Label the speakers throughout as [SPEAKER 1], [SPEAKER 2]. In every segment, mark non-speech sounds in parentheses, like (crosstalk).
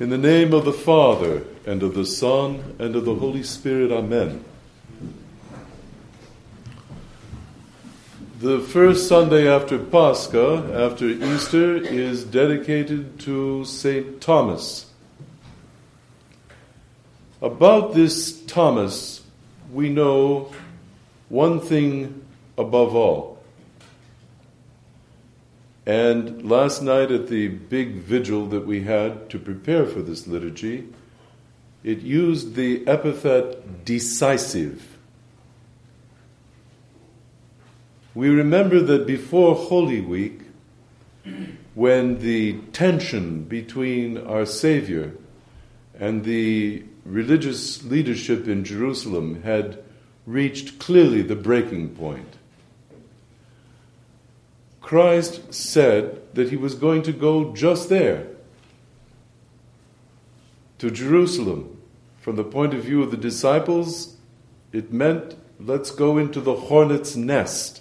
[SPEAKER 1] In the name of the Father, and of the Son, and of the Holy Spirit, Amen. The first Sunday after Pascha, after Easter, is dedicated to St. Thomas. About this Thomas, we know one thing above all. And last night at the big vigil that we had to prepare for this liturgy, it used the epithet decisive. We remember that before Holy Week, when the tension between our Savior and the religious leadership in Jerusalem had reached clearly the breaking point. Christ said that he was going to go just there, to Jerusalem. From the point of view of the disciples, it meant let's go into the hornet's nest.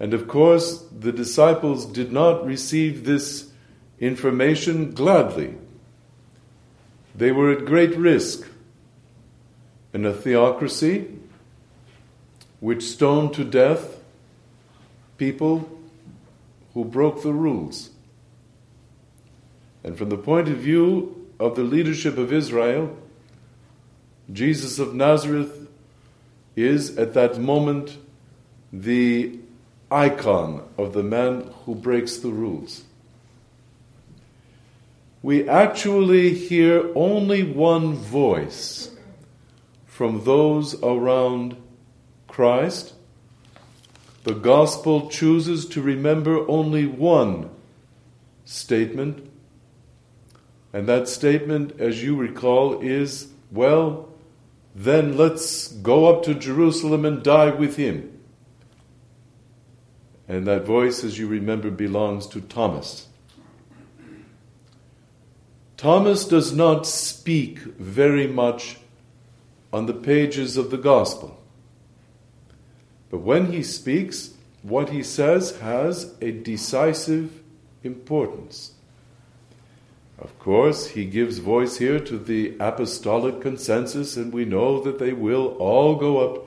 [SPEAKER 1] And of course, the disciples did not receive this information gladly. They were at great risk in a theocracy which stoned to death people who broke the rules. And from the point of view of the leadership of Israel, Jesus of Nazareth is at that moment the icon of the man who breaks the rules. We actually hear only one voice from those around Christ the gospel chooses to remember only one statement, and that statement, as you recall, is well, then let's go up to Jerusalem and die with him. And that voice, as you remember, belongs to Thomas. Thomas does not speak very much on the pages of the gospel. But when he speaks, what he says has a decisive importance. Of course, he gives voice here to the apostolic consensus, and we know that they will all go up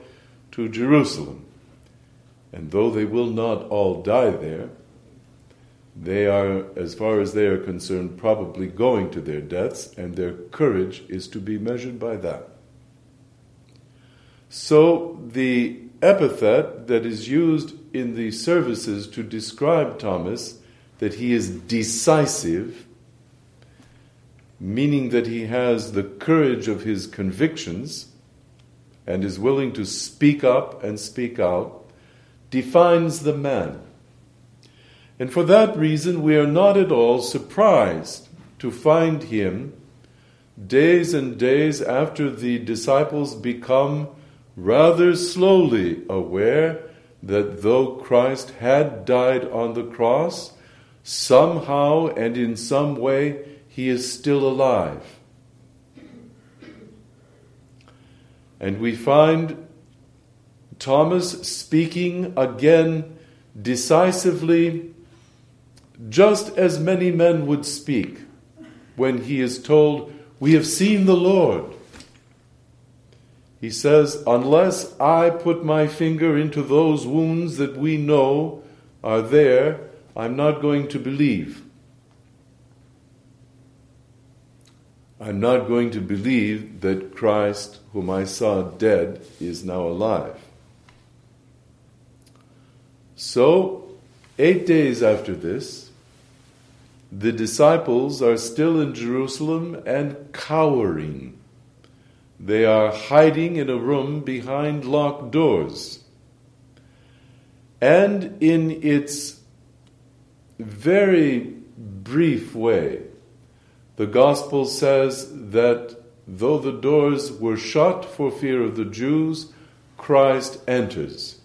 [SPEAKER 1] to Jerusalem. And though they will not all die there, they are, as far as they are concerned, probably going to their deaths, and their courage is to be measured by that. So the epithet that is used in the services to describe Thomas, that he is decisive, meaning that he has the courage of his convictions and is willing to speak up and speak out, defines the man. And for that reason, we are not at all surprised to find him days and days after the disciples become rather slowly aware that though Christ had died on the cross, somehow and in some way he is still alive. And we find Thomas speaking again decisively, just as many men would speak when he is told, We have seen the Lord. He says, Unless I put my finger into those wounds that we know are there, I'm not going to believe. I'm not going to believe that Christ, whom I saw dead, is now alive. So, eight days after this, the disciples are still in Jerusalem and cowering they are hiding in a room behind locked doors. And in its very brief way, the Gospel says that though the doors were shut for fear of the Jews, Christ enters.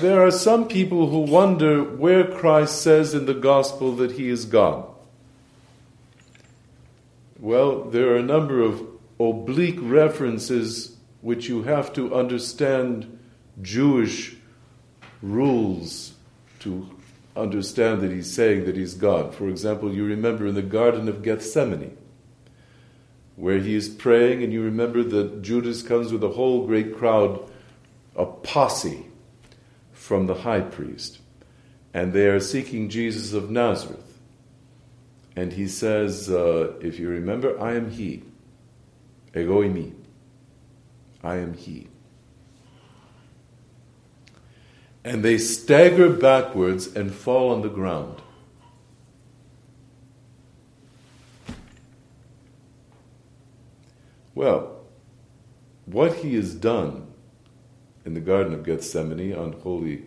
[SPEAKER 1] There are some people who wonder where Christ says in the Gospel that he is God. Well, there are a number of oblique references which you have to understand Jewish rules to understand that he's saying that he's God. For example, you remember in the Garden of Gethsemane, where he is praying, and you remember that Judas comes with a whole great crowd, a posse from the high priest, and they are seeking Jesus of Nazareth. And he says, uh, if you remember, I am he. Ego eimi. I am he. And they stagger backwards and fall on the ground. Well, what he has done in the Garden of Gethsemane on Holy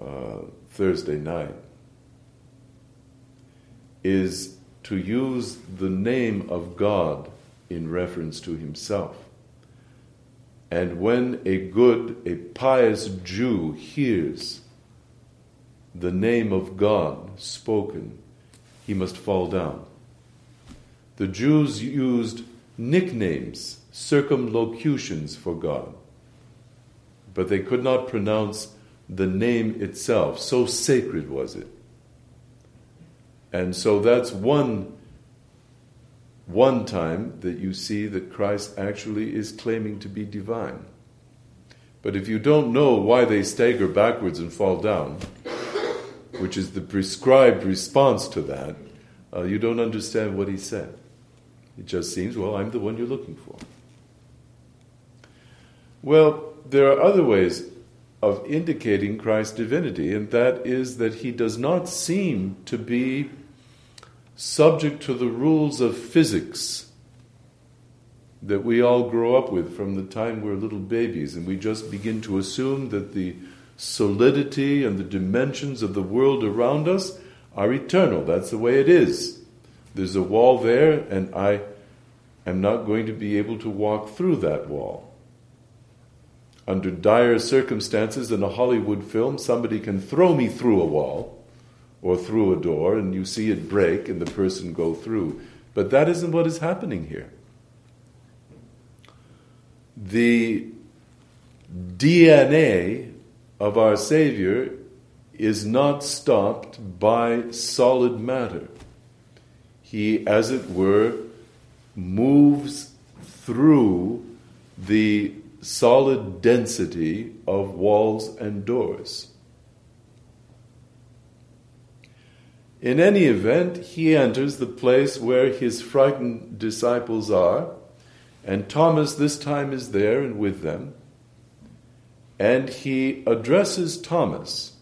[SPEAKER 1] uh, Thursday night is to use the name of God in reference to himself. And when a good, a pious Jew hears the name of God spoken, he must fall down. The Jews used nicknames, circumlocutions for God, but they could not pronounce the name itself. So sacred was it. And so that's one one time that you see that Christ actually is claiming to be divine. But if you don't know why they stagger backwards and fall down, which is the prescribed response to that, uh, you don't understand what he said. It just seems, well, I'm the one you're looking for. Well, there are other ways of indicating Christ's divinity, and that is that he does not seem to be subject to the rules of physics that we all grow up with from the time we're little babies, and we just begin to assume that the solidity and the dimensions of the world around us are eternal. That's the way it is. There's a wall there, and I am not going to be able to walk through that wall. Under dire circumstances in a Hollywood film, somebody can throw me through a wall or through a door and you see it break and the person go through. But that isn't what is happening here. The DNA of our Savior is not stopped by solid matter. He, as it were, moves through the solid density of walls and doors. In any event, he enters the place where his frightened disciples are, and Thomas this time is there and with them, and he addresses Thomas.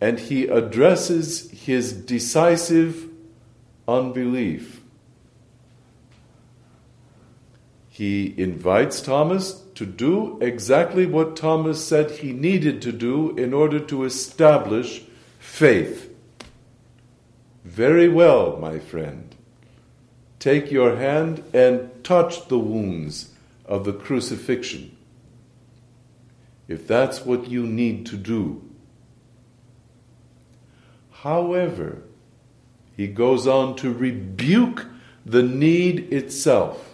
[SPEAKER 1] And he addresses his decisive unbelief. He invites Thomas to do exactly what Thomas said he needed to do in order to establish faith. Very well, my friend. Take your hand and touch the wounds of the crucifixion. If that's what you need to do. However, he goes on to rebuke the need itself.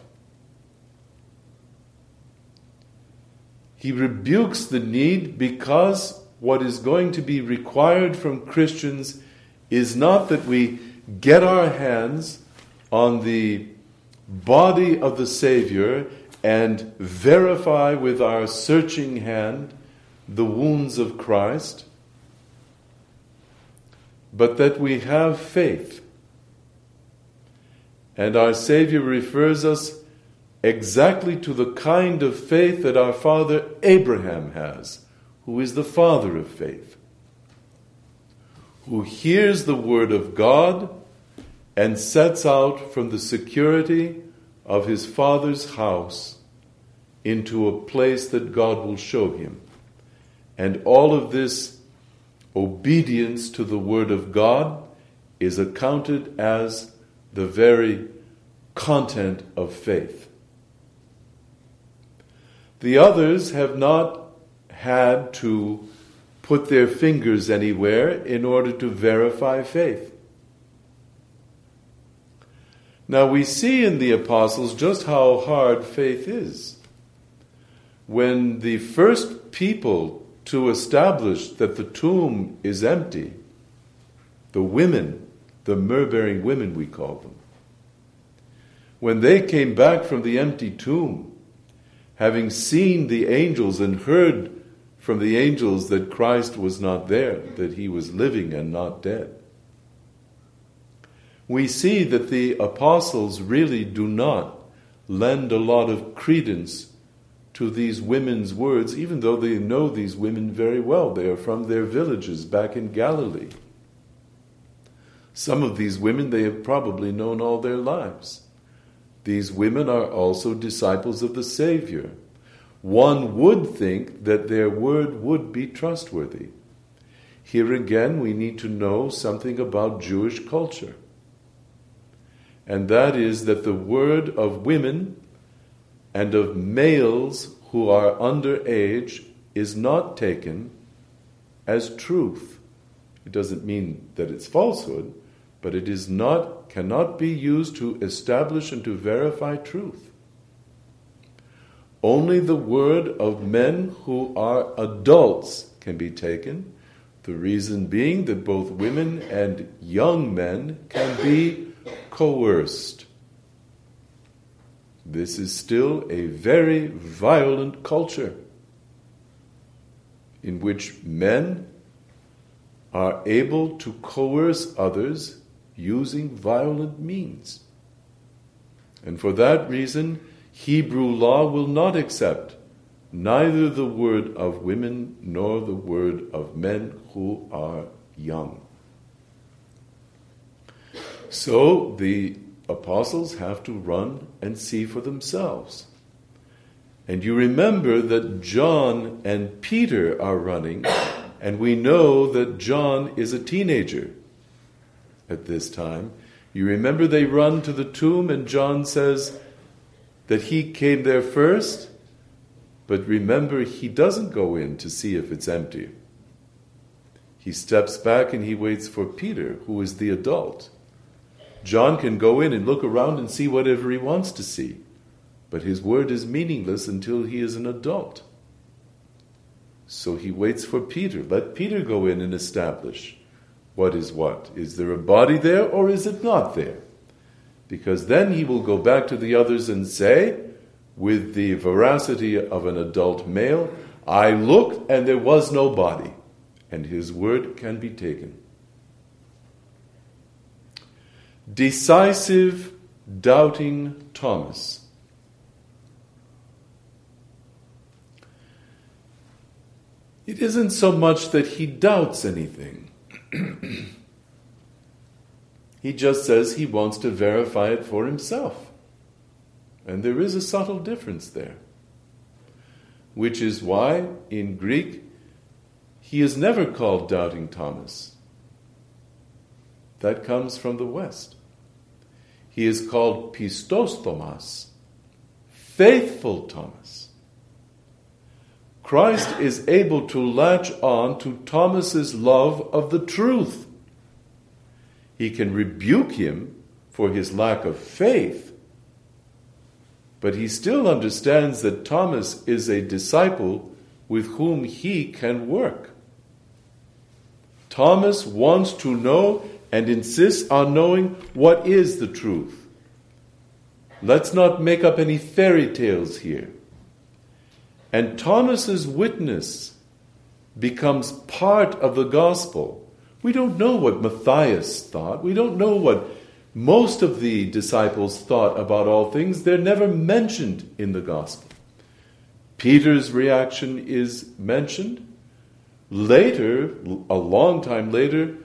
[SPEAKER 1] He rebukes the need because what is going to be required from Christians is not that we get our hands on the body of the Savior and verify with our searching hand the wounds of Christ, but that we have faith. And our Savior refers us exactly to the kind of faith that our father Abraham has, who is the father of faith, who hears the word of God and sets out from the security of his father's house into a place that God will show him. And all of this obedience to the word of God is accounted as the very content of faith. The others have not had to put their fingers anywhere in order to verify faith. Now we see in the apostles just how hard faith is. When the first people to establish that the tomb is empty, the women, the myrrh bearing women, we call them, when they came back from the empty tomb, having seen the angels and heard from the angels that Christ was not there, that he was living and not dead, we see that the apostles really do not lend a lot of credence to these women's words, even though they know these women very well. They are from their villages back in Galilee. Some of these women they have probably known all their lives. These women are also disciples of the Savior. One would think that their word would be trustworthy. Here again, we need to know something about Jewish culture. And that is that the word of women and of males who are under age is not taken as truth. It doesn't mean that it's falsehood, but it is not cannot be used to establish and to verify truth. Only the word of men who are adults can be taken, the reason being that both women and young men can be coerced. This is still a very violent culture in which men are able to coerce others using violent means. And for that reason, Hebrew law will not accept neither the word of women nor the word of men who are young. So the apostles have to run and see for themselves. And you remember that John and Peter are running, and we know that John is a teenager at this time. You remember they run to the tomb, and John says that he came there first, but remember, he doesn't go in to see if it's empty. He steps back and he waits for Peter, who is the adult. John can go in and look around and see whatever he wants to see, but his word is meaningless until he is an adult. So he waits for Peter. Let Peter go in and establish what is what. Is there a body there or is it not there? Because then he will go back to the others and say, with the veracity of an adult male, I looked and there was no body, and his word can be taken. Decisive, doubting Thomas. It isn't so much that he doubts anything (clears throat) he just says he wants to verify it for himself. And there is a subtle difference there. Which is why, in Greek, he is never called Doubting Thomas. That comes from the West. He is called Pistos Thomas, faithful Thomas. Christ is able to latch on to Thomas's love of the truth. He can rebuke him for his lack of faith, but he still understands that Thomas is a disciple with whom he can work. Thomas wants to know and insists on knowing what is the truth. Let's not make up any fairy tales here. And Thomas's witness becomes part of the gospel. We don't know what Matthias thought. We don't know what most of the disciples thought about all things. They're never mentioned in the gospel. Peter's reaction is mentioned. Later, a long time later,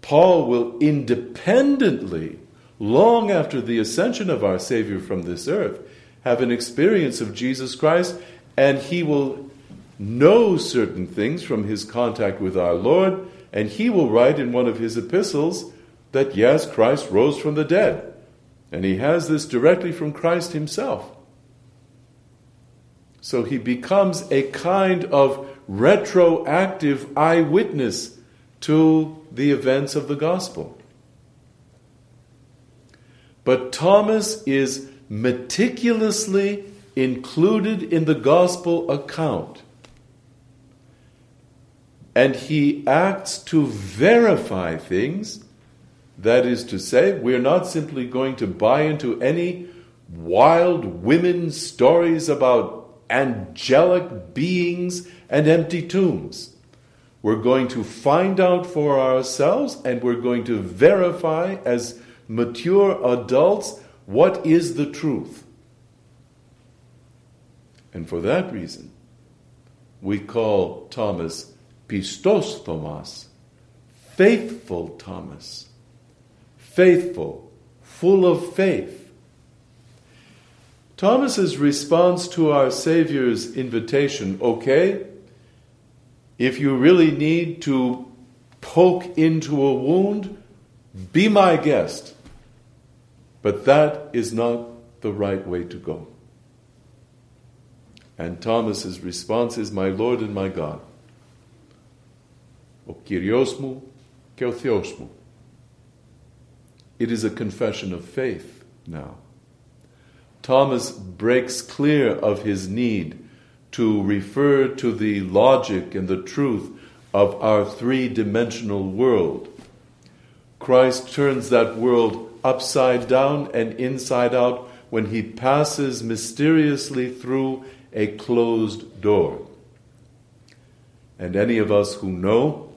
[SPEAKER 1] Paul will independently, long after the ascension of our Savior from this earth, have an experience of Jesus Christ and he will know certain things from his contact with our Lord, and he will write in one of his epistles that yes, Christ rose from the dead. And he has this directly from Christ himself. So he becomes a kind of retroactive eyewitness to the events of the gospel. But Thomas is meticulously included in the gospel account. and he acts to verify things. That is to say, we're not simply going to buy into any wild women stories about angelic beings and empty tombs. We're going to find out for ourselves and we're going to verify as mature adults what is the truth. And for that reason, we call Thomas Pistos Thomas, faithful Thomas, faithful, full of faith. Thomas's response to our Savior's invitation, okay, if you really need to poke into a wound, be my guest. But that is not the right way to go. And Thomas's response is, My Lord and my God. O Kyrios mu και ο Θεός μου. It is a confession of faith now. Thomas breaks clear of his need to refer to the logic and the truth of our three dimensional world. Christ turns that world upside down and inside out when he passes mysteriously through a closed door. And any of us who know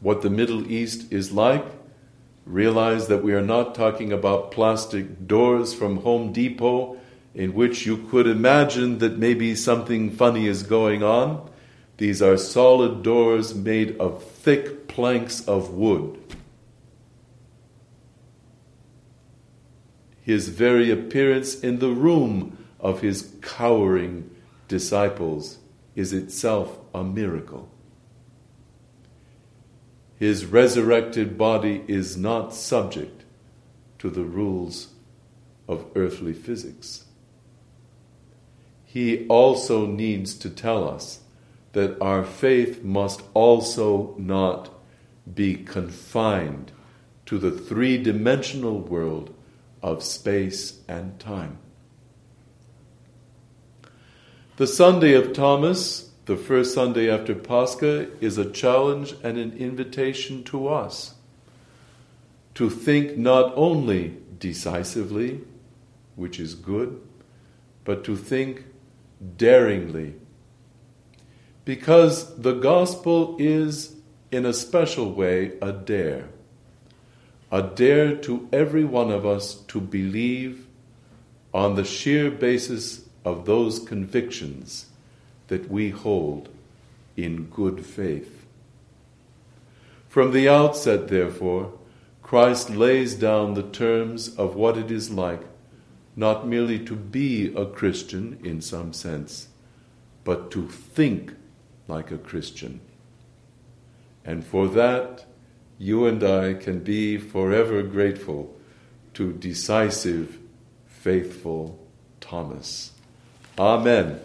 [SPEAKER 1] what the Middle East is like realize that we are not talking about plastic doors from Home Depot in which you could imagine that maybe something funny is going on. These are solid doors made of thick planks of wood. His very appearance in the room of his cowering disciples is itself a miracle. His resurrected body is not subject to the rules of earthly physics he also needs to tell us that our faith must also not be confined to the three dimensional world of space and time. The Sunday of Thomas, the first Sunday after Pascha, is a challenge and an invitation to us to think not only decisively, which is good, but to think daringly. Because the gospel is, in a special way, a dare. A dare to every one of us to believe on the sheer basis of those convictions that we hold in good faith. From the outset, therefore, Christ lays down the terms of what it is like not merely to be a Christian in some sense, but to think like a Christian. And for that, you and I can be forever grateful to decisive, faithful Thomas. Amen.